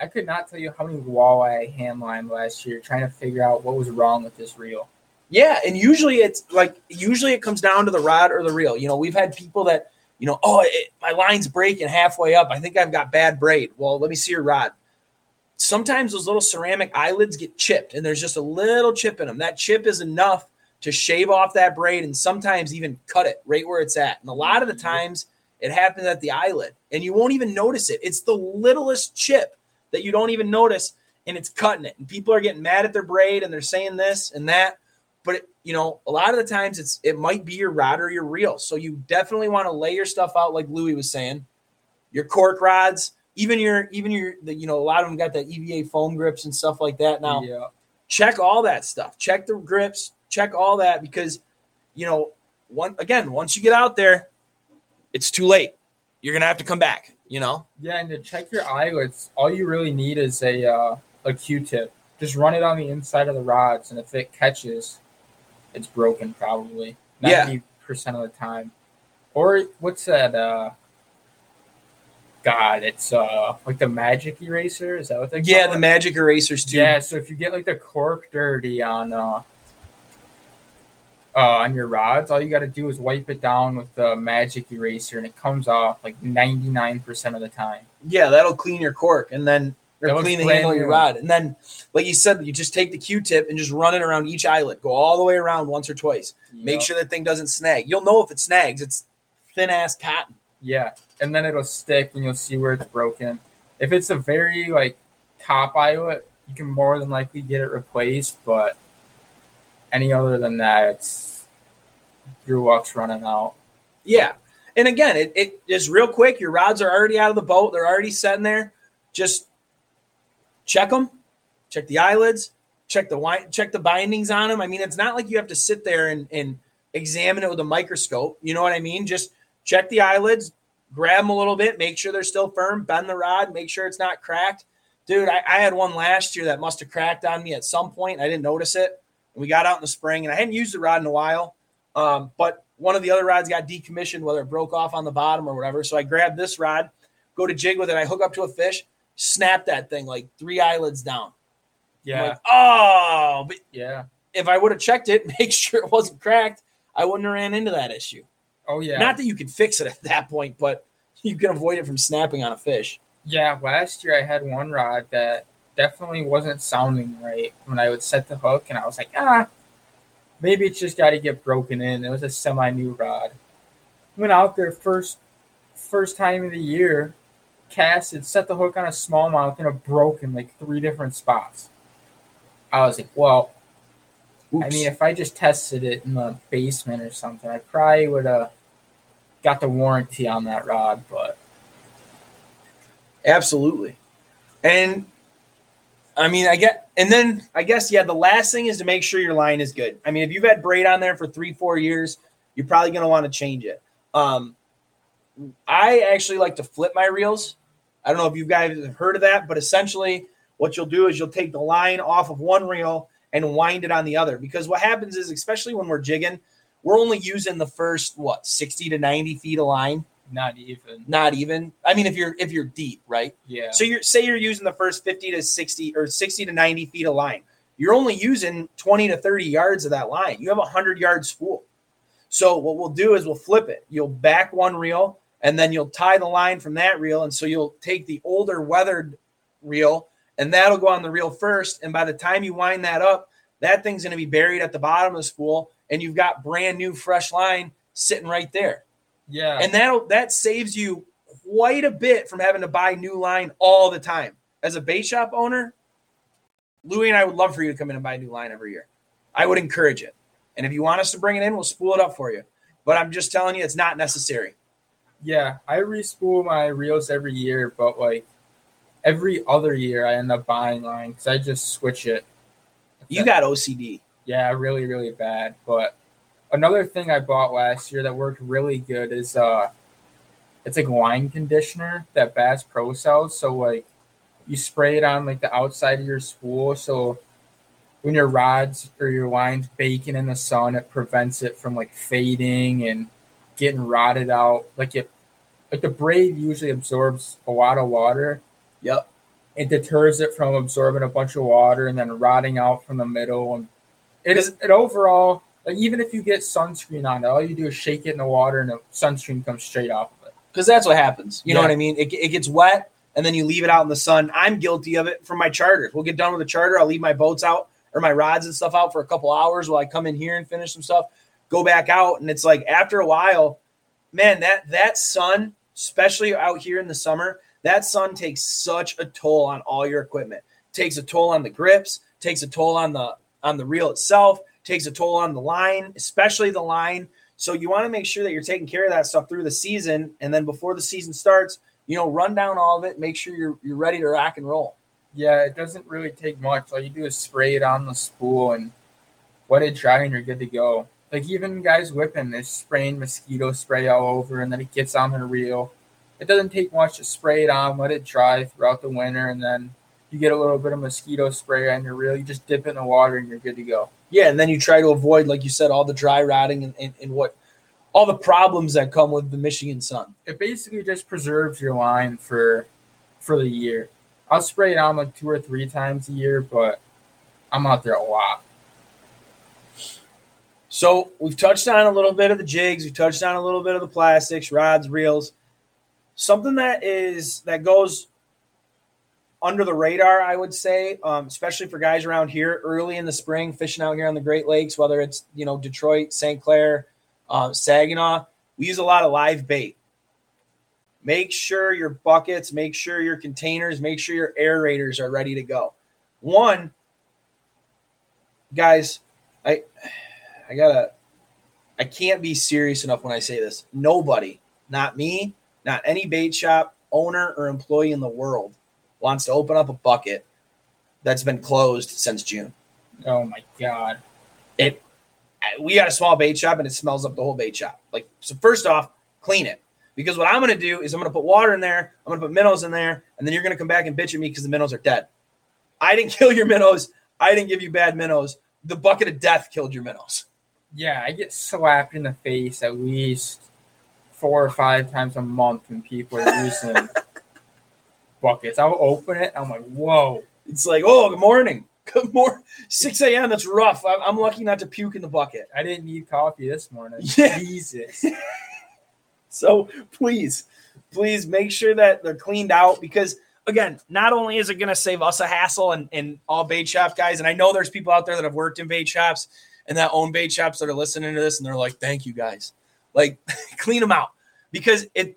I could not tell you how many walleye I hand lined last year trying to figure out what was wrong with this reel. Yeah, and usually it's like usually it comes down to the rod or the reel. You know, we've had people that you know, oh, it, my line's breaking halfway up. I think I've got bad braid. Well, let me see your rod. Sometimes those little ceramic eyelids get chipped, and there's just a little chip in them. That chip is enough to shave off that braid and sometimes even cut it right where it's at. And a lot of the times it happens at the eyelid, and you won't even notice it. It's the littlest chip that you don't even notice, and it's cutting it. And people are getting mad at their braid and they're saying this and that. But it, you know, a lot of the times it's it might be your rod or your reel. So you definitely want to lay your stuff out like Louie was saying. Your cork rods, even your even your the, you know, a lot of them got that EVA foam grips and stuff like that. Now yeah. check all that stuff. Check the grips, check all that because you know, one again, once you get out there, it's too late. You're gonna have to come back, you know? Yeah, and to check your eyelets, all you really need is a uh, a Q tip. Just run it on the inside of the rods, and if it catches, it's broken probably ninety percent of the time. Or what's that? Uh, God, it's uh like the magic eraser. Is that what they? Yeah, the it? magic erasers too. Yeah, so if you get like the cork dirty on uh, uh on your rods, all you got to do is wipe it down with the magic eraser, and it comes off like ninety nine percent of the time. Yeah, that'll clean your cork and then or clean the handle of your rod. And then, like you said, you just take the Q-tip and just run it around each eyelet. Go all the way around once or twice. Make sure that thing doesn't snag. You'll know if it snags. It's thin ass cotton. Yeah, and then it'll stick, and you'll see where it's broken. If it's a very like top eyelet, you can more than likely get it replaced. But any other than that, it's your luck's running out. Yeah. And again, it, it is real quick. Your rods are already out of the boat. They're already sitting there. Just check them, check the eyelids, check the wine, check the bindings on them. I mean, it's not like you have to sit there and, and examine it with a microscope. You know what I mean? Just check the eyelids, grab them a little bit, make sure they're still firm, bend the rod, make sure it's not cracked. Dude, I, I had one last year that must have cracked on me at some point. I didn't notice it. And we got out in the spring, and I hadn't used the rod in a while. Um, but one of the other rods got decommissioned, whether it broke off on the bottom or whatever. So I grabbed this rod, go to jig with it. I hook up to a fish, snap that thing like three eyelids down. Yeah. Like, oh, but yeah. if I would have checked it, [LAUGHS] make sure it wasn't cracked, I wouldn't have ran into that issue. Oh yeah. Not that you could fix it at that point, but you can avoid it from snapping on a fish. Yeah, last year I had one rod that definitely wasn't sounding right when I would set the hook, and I was like, ah, maybe it's just got to get broken in. It was a semi new rod. Went out there first first time of the year, casted, set the hook on a smallmouth, and it broke in like three different spots. I was like, well, I mean, if I just tested it in the basement or something, I probably would have got the warranty on that rod, but Absolutely. And I mean, I get, and then I guess, yeah, the last thing is to make sure your line is good. I mean, if you've had braid on there for three, four years, you're probably going to want to change it. Um, I actually like to flip my reels. I don't know if you guys have heard of that, but essentially, what you'll do is you'll take the line off of one reel and wind it on the other. Because what happens is, especially when we're jigging, we're only using the first what 60 to 90 feet of line not even. not even? I mean if you're if you're deep right? Yeah. so you're say you're using the first 50 to 60 or 60 to 90 feet of line. You're only using 20 to 30 yards of that line. You have a 100 yard spool so what we'll do is we'll flip it. You'll back one reel and then you'll tie the line from that reel. And so you'll take the older weathered reel and that'll go on the reel first. And by the time you wind that up that thing's going to be buried at the bottom of the spool and you've got brand new fresh line sitting right there yeah. and that'll that saves you quite a bit from having to buy new line all the time. As a bait shop owner, Louie and I would love for you to come in and buy a new line every year. I would encourage it. And if you want us to bring it in, we'll spool it up for you. But I'm just telling you, it's not necessary. Yeah, I respool my reels every year, but like every other year, I end up buying line because I just switch it. You got OCD. Yeah, really, really bad. But another thing I bought last year that worked really good is uh, it's like line conditioner that Bass Pro sells. So like, you spray it on like the outside of your spool. So when your rods or your lines baking in the sun, it prevents it from like fading and getting rotted out. Like it, like the braid usually absorbs a lot of water. Yep. It deters it from absorbing a bunch of water and then rotting out from the middle. And it is it overall like even if you get sunscreen on it, all you do is shake it in the water and the sunscreen comes straight off of it. Because that's what happens. You know what I mean? It, it gets wet and then you leave it out in the sun. I'm guilty of it from my charters. We'll get done with the charter. I'll leave my boats out or my rods and stuff out for a couple hours while I come in here and finish some stuff, go back out. And it's like after a while, man, that that sun, especially out here in the summer, that sun takes such a toll on all your equipment. Takes a toll on the grips, takes a toll on the on the reel itself, takes a toll on the line, especially the line. So you want to make sure that you're taking care of that stuff through the season, and then before the season starts, you know, run down all of it, make sure you're you're ready to rock and roll. Yeah, it doesn't really take much. All you do is spray it on the spool and let it dry and you're good to go. Like even guys whipping, they're spraying mosquito spray all over and then it gets on the reel. It doesn't take much to spray it on, let it dry throughout the winter, and then you get a little bit of mosquito spray on your reel. You just dip it in the water and you're good to go. Yeah, and then you try to avoid, like you said, all the dry rotting and, and, and what all the problems that come with the Michigan sun. It basically just preserves your line for for the year. I'll spray it on like two or three times a year, but I'm out there a lot. So we've touched on a little bit of the jigs, we touched on a little bit of the plastics, rods, reels. Something that is that goes under the radar, I would say, um, especially for guys around here early in the spring, fishing out here on the Great Lakes, whether it's you know Detroit, St. Clair, uh, Saginaw. We use a lot of live bait. Make sure your buckets, make sure your containers, make sure your aerators are ready to go. One, guys, I, I gotta I can't be serious enough when I say this. Nobody, not me, not any bait shop owner or employee in the world wants to open up a bucket that's been closed since June. Oh my god. It we got a small bait shop and it smells up the whole bait shop. Like so first off, clean it. Because what I'm gonna do is I'm gonna put water in there, I'm gonna put minnows in there, and then you're gonna come back and bitch at me because the minnows are dead. I didn't [LAUGHS] kill your minnows. I didn't give you bad minnows. The bucket of death killed your minnows. Yeah, I get slapped in the face at least four or five times a month when people are using [LAUGHS] buckets. I'll open it. I'm like, whoa. It's like, oh, good morning. [LAUGHS] Good morning. 6 a.m. That's rough. I'm, I'm lucky not to puke in the bucket. I didn't need coffee this morning. [LAUGHS] Yeah. Jesus. [LAUGHS] So please, please make sure that they're cleaned out because again, not only is it going to save us a hassle and, and all bait shop guys, and I know there's people out there that have worked in bait shops and that own bait shops that are listening to this and they're like, thank you guys. Like clean them out because it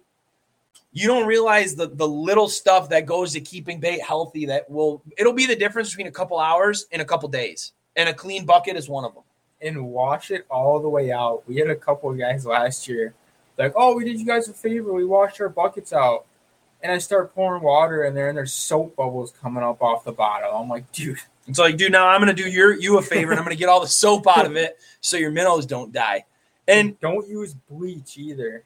you don't realize the the little stuff that goes to keeping bait healthy that will it'll be the difference between a couple hours and a couple days. And a clean bucket is one of them. and wash it all the way out. We had a couple of guys last year, like, oh, we did you guys a favor. We washed our buckets out. And I start pouring water in there, and there's soap bubbles coming up off the bottom. I'm like, dude, It's like, dude, now I'm gonna do your you a favor and I'm gonna get all the soap out of it so your minnows don't die. And don't use bleach either.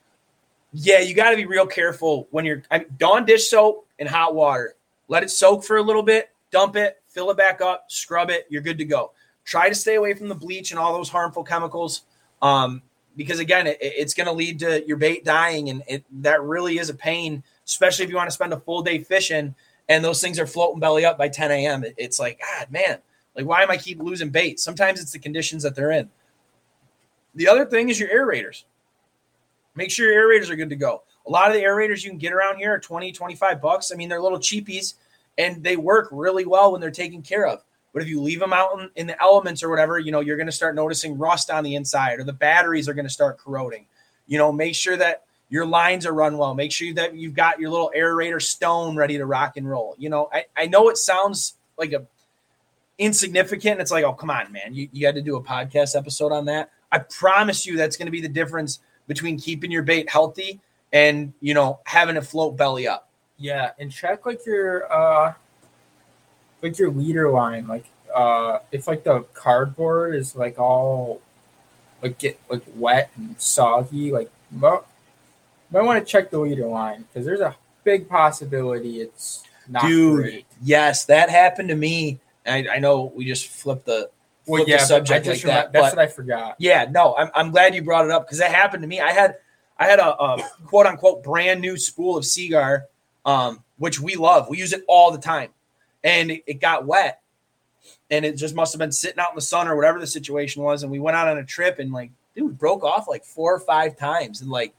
Yeah, you got to be real careful when you're I Dawn dish soap and hot water. Let it soak for a little bit, dump it, fill it back up, scrub it. You're good to go. Try to stay away from the bleach and all those harmful chemicals, um, because again, it, it's going to lead to your bait dying, and it, that really is a pain, especially if you want to spend a full day fishing and those things are floating belly up by 10 a.m. It- it's like, God, man, like why am I keep losing bait? Sometimes it's the conditions that they're in. The other thing is your aerators. Make sure your aerators are good to go. A lot of the aerators you can get around here are 20, 25 bucks. I mean, they're little cheapies and they work really well when they're taken care of. But if you leave them out in, in the elements or whatever, you know, you're going to start noticing rust on the inside or the batteries are going to start corroding. You know, make sure that your lines are run well. Make sure that you've got your little aerator stone ready to rock and roll. You know, I, I know it sounds like a insignificant. It's like, oh, come on, man. You, you had to do a podcast episode on that. I promise you that's going to be the difference between keeping your bait healthy and, you know, having it float belly up. Yeah, and check like your uh like your leader line. Like uh if like the cardboard is like all like get like wet and soggy, like might, might want to check the leader line because there's a big possibility it's not Dude, great. yes, that happened to me. I, I know we just flipped the, Well, yeah, the subject like that. that's but- what I forgot. Yeah, no, I'm, I'm glad you brought it up because that happened to me. I had I had a, a quote unquote brand new spool of Seaguar, um, which we love. We use it all the time, and it, it got wet, and it just must have been sitting out in the sun or whatever the situation was. And we went out on a trip, and like, dude, broke off like four or five times, and like,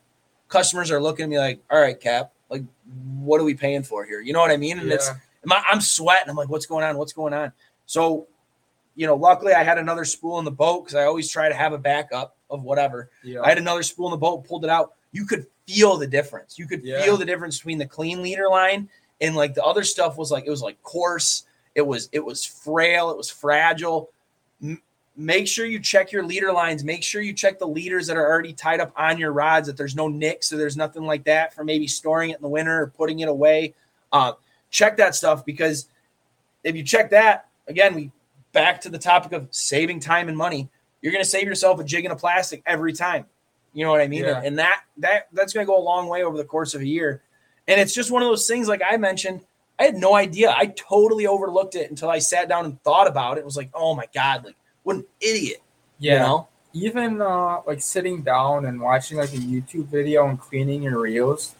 customers are looking at me like, "All right, Cap, like, what are we paying for here?" You know what I mean? And it's Yeah. my, I'm sweating. I'm like, what's going on? What's going on? So, you know, luckily I had another spool in the boat because I always try to have a backup of whatever. Yeah. I had another spool in the boat, pulled it out. You could feel the difference. You could Yeah. feel the difference between the clean leader line and like the other stuff was like it was like coarse. It was it was frail. It was fragile. M- make sure you check your leader lines. Make sure you check the leaders that are already tied up on your rods. That there's no nicks or there's nothing like that for maybe storing it in the winter or putting it away. Uh, check that stuff because if you check that again, we back to the topic of saving time and money. You're going to save yourself a jig and a plastic every time. You know what I mean? Yeah. And that that that's going to go a long way over the course of a year. And it's just one of those things, like I mentioned, I had no idea. I totally overlooked it until I sat down and thought about it. It was like, oh my god, like what an idiot. yeah. You know? even uh, like sitting down and watching like a YouTube video and cleaning your reels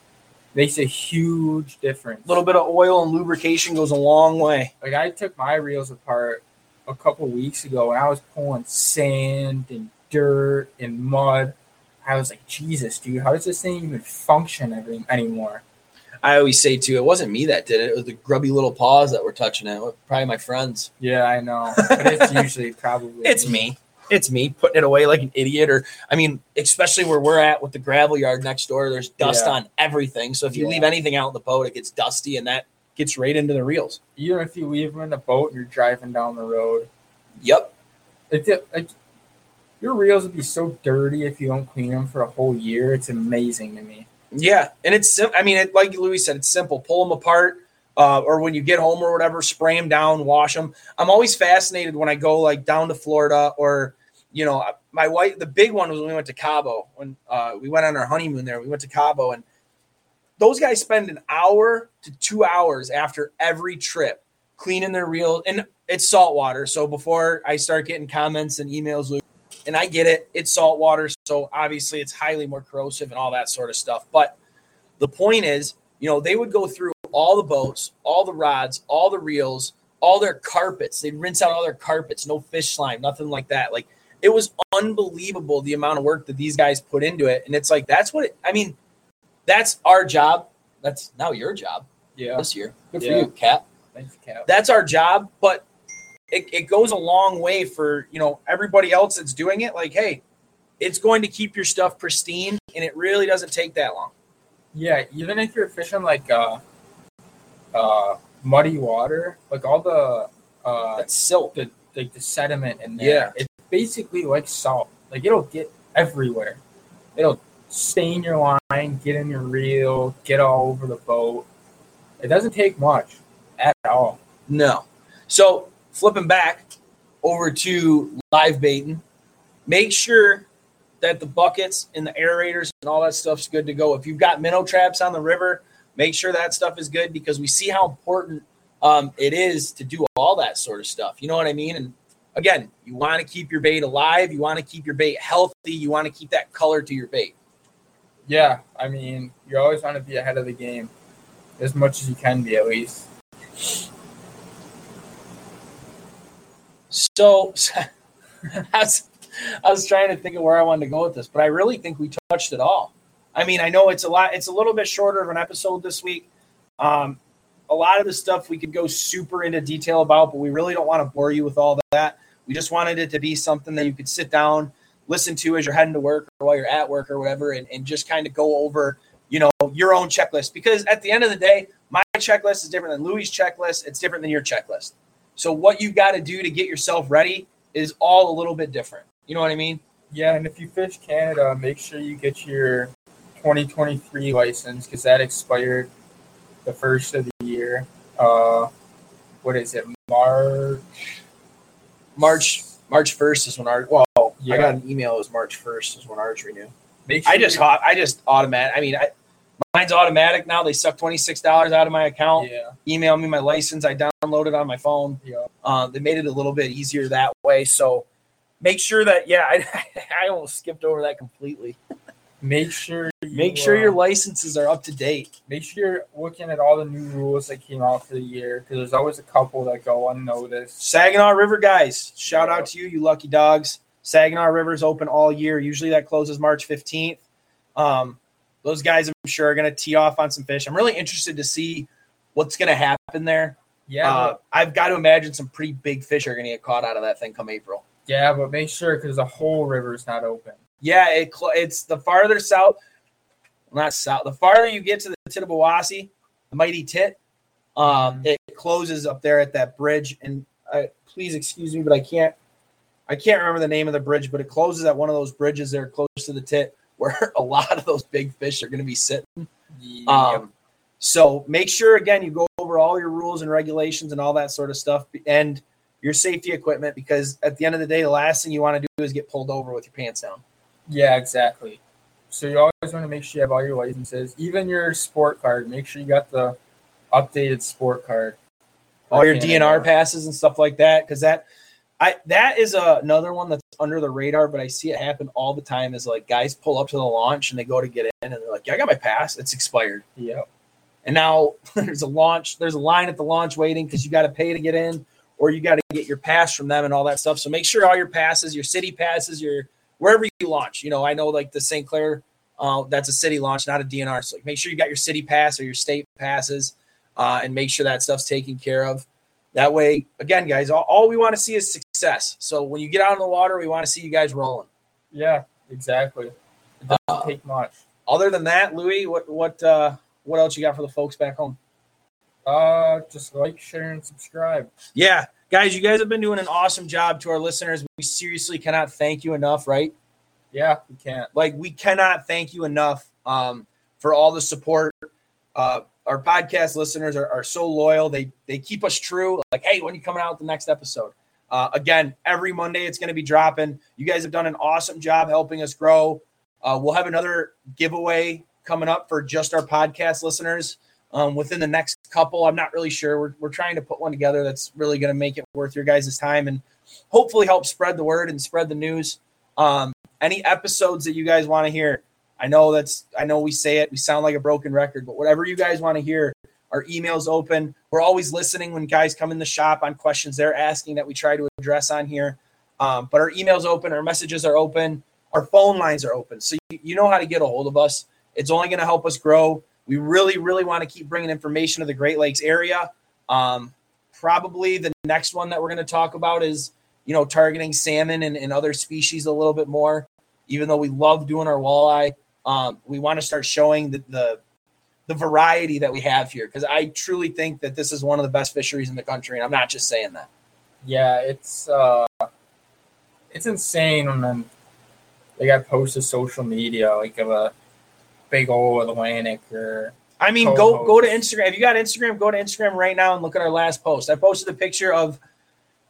makes a huge difference. A little bit of oil and lubrication goes a long way. like I took my reels apart a couple weeks ago and I was pulling sand and dirt and mud. I was like, Jesus, dude, how does this thing even function every, anymore? I always say too, it wasn't me that did it. It was the grubby little paws that were touching it. Probably my friends. Yeah, I know, but it's [LAUGHS] usually probably It's me. It's me putting it away like an idiot. Or I mean, especially where we're at with the gravel yard next door, there's dust Yeah. on everything. So if you Yeah. leave anything out in the boat, it gets dusty and that gets right into the reels. Even if you leave them in the boat and you're driving down the road, Yep. it, it Your reels would be so dirty if you don't clean them for a whole year. It's amazing to me. Yeah, and it's I mean, it, like Louis said, it's simple. Pull them apart, uh, or when you get home or whatever, spray them down, wash them. I'm always fascinated when I go like down to Florida or you know, my wife. The big one was when we went to Cabo when uh, we went on our honeymoon there. We went to Cabo and those guys spend an hour to two hours after every trip cleaning their reel and it's salt water. So before I start getting comments and emails, and I get it, it's salt water, so obviously it's highly more corrosive and all that sort of stuff. But the point is, you know, they would go through all the boats, all the rods, all the reels, all their carpets. They'd rinse out all their carpets, no fish slime, nothing like that. Like it was unbelievable the amount of work that these guys put into it. And it's like that's what it, I mean, that's our job. That's now your job. Yeah. This year. Good Yeah. for you, Cap. Thanks, Cap. That's our job, but it, it goes a long way for you know everybody else that's doing it. Like, hey, it's going to keep your stuff pristine, and it really doesn't take that long. Yeah, even if you're fishing like uh, uh, muddy water, like all the uh, That's silt. the like the sediment in there, Yeah. it's basically like salt. Like it'll get everywhere. It'll stain your line, get in your reel, get all over the boat. It doesn't take much at all. No. So flipping back over to live baiting, make sure that the buckets and the aerators and all that stuff's good to go. If you've got minnow traps on the river, make sure that stuff is good because we see how important um, it is to do all that sort of stuff. You know what I mean? And again, you want to keep your bait alive. You want to keep your bait healthy. You want to keep that color to your bait. Yeah, I mean, you always want to be ahead of the game as much as you can be, at least. So [LAUGHS] I was, trying to think of where I wanted to go with this, but I really think we touched it all. I mean, I know it's a lot, it's a little bit shorter of an episode this week. Um, a lot of the stuff we could go super into detail about, but we really don't want to bore you with all that. We just wanted it to be something that you could sit down, listen to as you're heading to work or while you're at work or whatever, and, and just kind of go over, you know, your own checklist. Because at the end of the day, my checklist is different than Louis' checklist. It's different than your checklist. So what you've got to do to get yourself ready is all a little bit different. You know what I mean? Yeah, and if you fish Canada, make sure you get your 2023 license because that expired the first of the year. Uh, what is it? March. March March first is when our well, Yeah. I got an email. It was March first is when ours renew. Sure I just you- hot. I just automatic. I mean, I, mine's automatic now. They suck twenty six dollars out of my account. Yeah, Email me my license. I download it on my phone. yeah. Uh, they made it a little bit easier that way. So make sure that yeah, I, [LAUGHS] I almost skipped over that completely. Make sure. You, Make sure your uh, licenses are up to date. make sure you're looking at all the new rules that came out for the year because there's always a couple that go unnoticed. Saginaw River guys, shout out to you, you lucky dogs. Saginaw River's open all year. Usually that closes March 15th. Um, those guys, I'm sure, are going to tee off on some fish. I'm really interested to see what's going to happen there. Yeah, Uh, I've got to imagine some pretty big fish are going to get caught out of that thing come April. yeah, but make sure because the whole river is not open. Yeah, it cl- it's the farther south, not south, the farther you get to the Tittabawassee, the mighty tit, um, Mhm. it closes up there at that bridge. And uh, please excuse me, but I can't, I can't remember the name of the bridge, but it closes at one of those bridges there close to the tip [LAUGHS] where a lot of those big fish are going to be sitting. Um, so make sure again you go over all your rules and regulations and all that sort of stuff and your safety equipment because at the end of the day, the last thing you want to do is get pulled over with your pants down. Yeah, exactly. So you always want to make sure you have all your licenses, even your sport card. Make sure you got the updated sport card. all your DNR passes and stuff like that. Because that, I that is a, another one that's under the radar, but I see it happen all the time. Is like guys pull up to the launch and they go to get in, and they're like, "Yeah, I got my pass. It's expired." Yep. And now [LAUGHS] there's a launch. There's a line at the launch waiting because you got to pay to get in, or you got to get your pass from them and all that stuff. So make sure all your passes, your city passes, your wherever you launch. You know, I know like the St. Clair, uh, that's a city launch, not a DNR. So like, make sure you got your city pass or your state passes, uh, and make sure that stuff's taken care of. That way, again, guys, all, all we want to see is success. So when you get out in the water, we want to see you guys rolling. Yeah, exactly. It doesn't Uh, take much. Other than that, Louis, what what uh, what else you got for the folks back home? Uh, just like, share, and subscribe. Yeah, guys, you guys have been doing an awesome job to our listeners. We seriously cannot thank you enough, right? Yeah, we can't. Like we cannot thank you enough um, for all the support. Uh, our podcast listeners are, are so loyal. They they keep us true. Like, hey, when you coming out with the next episode? Uh, again, every Monday it's going to be dropping. You guys have done an awesome job helping us grow. Uh, we'll have another giveaway coming up for just our podcast listeners um, within the next couple. I'm not really sure. We're, we're trying to put one together that's really going to make it worth your guys' time and hopefully help spread the word and spread the news. Um, any episodes that you guys want to hear, I know that's I know we say it, we sound like a broken record, but whatever you guys want to hear, our email's open. We're always listening when guys come in the shop on questions they're asking that we try to address on here. Um, but our email's open, our messages are open, our phone lines are open. So you, you know how to get a hold of us. It's only going to help us grow. We really, really want to keep bringing information to the Great Lakes area. Um, probably the next one that we're going to talk about is, you know, targeting salmon and, and other species a little bit more. Even though we love doing our walleye, um, we want to start showing the, the the variety that we have here because I truly think that this is one of the best fisheries in the country, and I'm not just saying that. Yeah, it's uh, it's insane when they got posted social media like of a big old Atlantic or. I mean, go go to Instagram. If you got Instagram, go to Instagram right now and look at our last post. I posted a picture of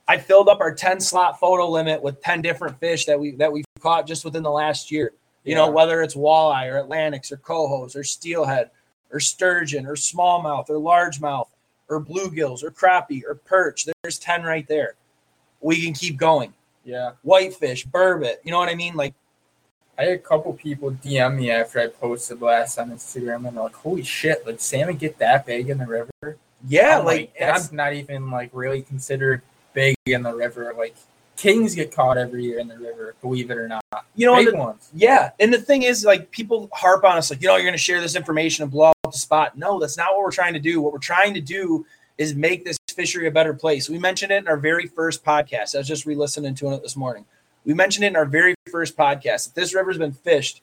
I filled up our 10 slot photo limit with 10 different fish that we that we caught just within the last year. You yeah. know, whether it's walleye or Atlantics or cohos or steelhead or sturgeon or smallmouth or largemouth or bluegills or crappie or perch. There's 10 right there. We can keep going. Yeah. Whitefish, burbot. You know what I mean? Like, I had a couple people DM me after I posted last on Instagram and they're like, holy shit, like salmon get that big in the river? Yeah, like, like that's not even like really considered big in the river. Like kings get caught every year in the river, believe it or not. You know, Big the, ones. Yeah, and the thing is, like, people harp on us, like, you know, you're going to share this information and blow up the spot. No, that's not what we're trying to do. What we're trying to do is make this fishery a better place. We mentioned it in our very first podcast. I was just re-listening to it this morning. We mentioned it in our very first podcast that this river's been fished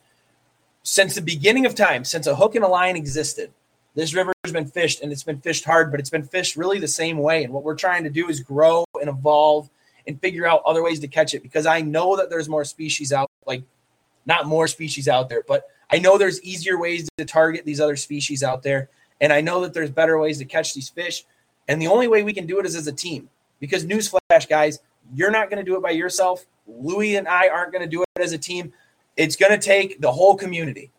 since the beginning of time, since a hook and a line existed. This river has been fished and it's been fished hard, but it's been fished really the same way. And what we're trying to do is grow and evolve and figure out other ways to catch it because I know that there's more species out, like not more species out there, but I know there's easier ways to target these other species out there. And I know that there's better ways to catch these fish. And the only way we can do it is as a team. Because newsflash, guys, you're not going to do it by yourself. Louis and I aren't going to do it as a team. It's going to take the whole community.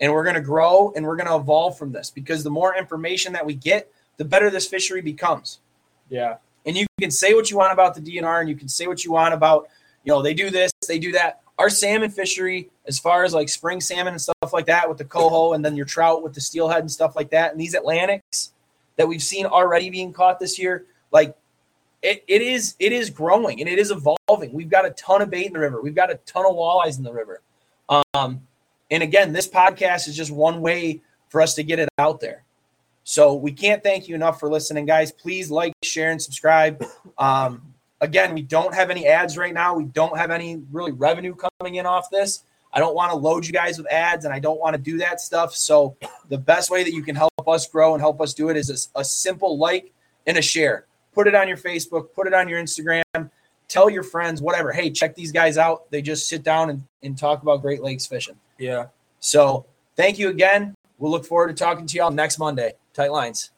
And we're going to grow and we're going to evolve from this because the more information that we get, the better this fishery becomes. Yeah. And you can say what you want about the DNR and you can say what you want about, you know, they do this, they do that. Our salmon fishery, as far as like spring salmon and stuff like that with the coho and then your trout with the steelhead and stuff like that, and these Atlantics that we've seen already being caught this year, like it, it is it is growing and it is evolving. We've got a ton of bait in the river. We've got a ton of walleyes in the river. Um, and again, this podcast is just one way for us to get it out there. So we can't thank you enough for listening, guys. Please like, share, and subscribe. Um, again, we don't have any ads right now. We don't have any really revenue coming in off this. I don't want to load you guys with ads and I don't want to do that stuff. So the best way that you can help us grow and help us do it is a, a simple like and a share. Put it on your Facebook, put it on your Instagram, tell your friends, whatever. Hey, check these guys out. They just sit down and, and talk about Great Lakes fishing. Yeah. So thank you again. We'll look forward to talking to y'all next Monday. Tight lines.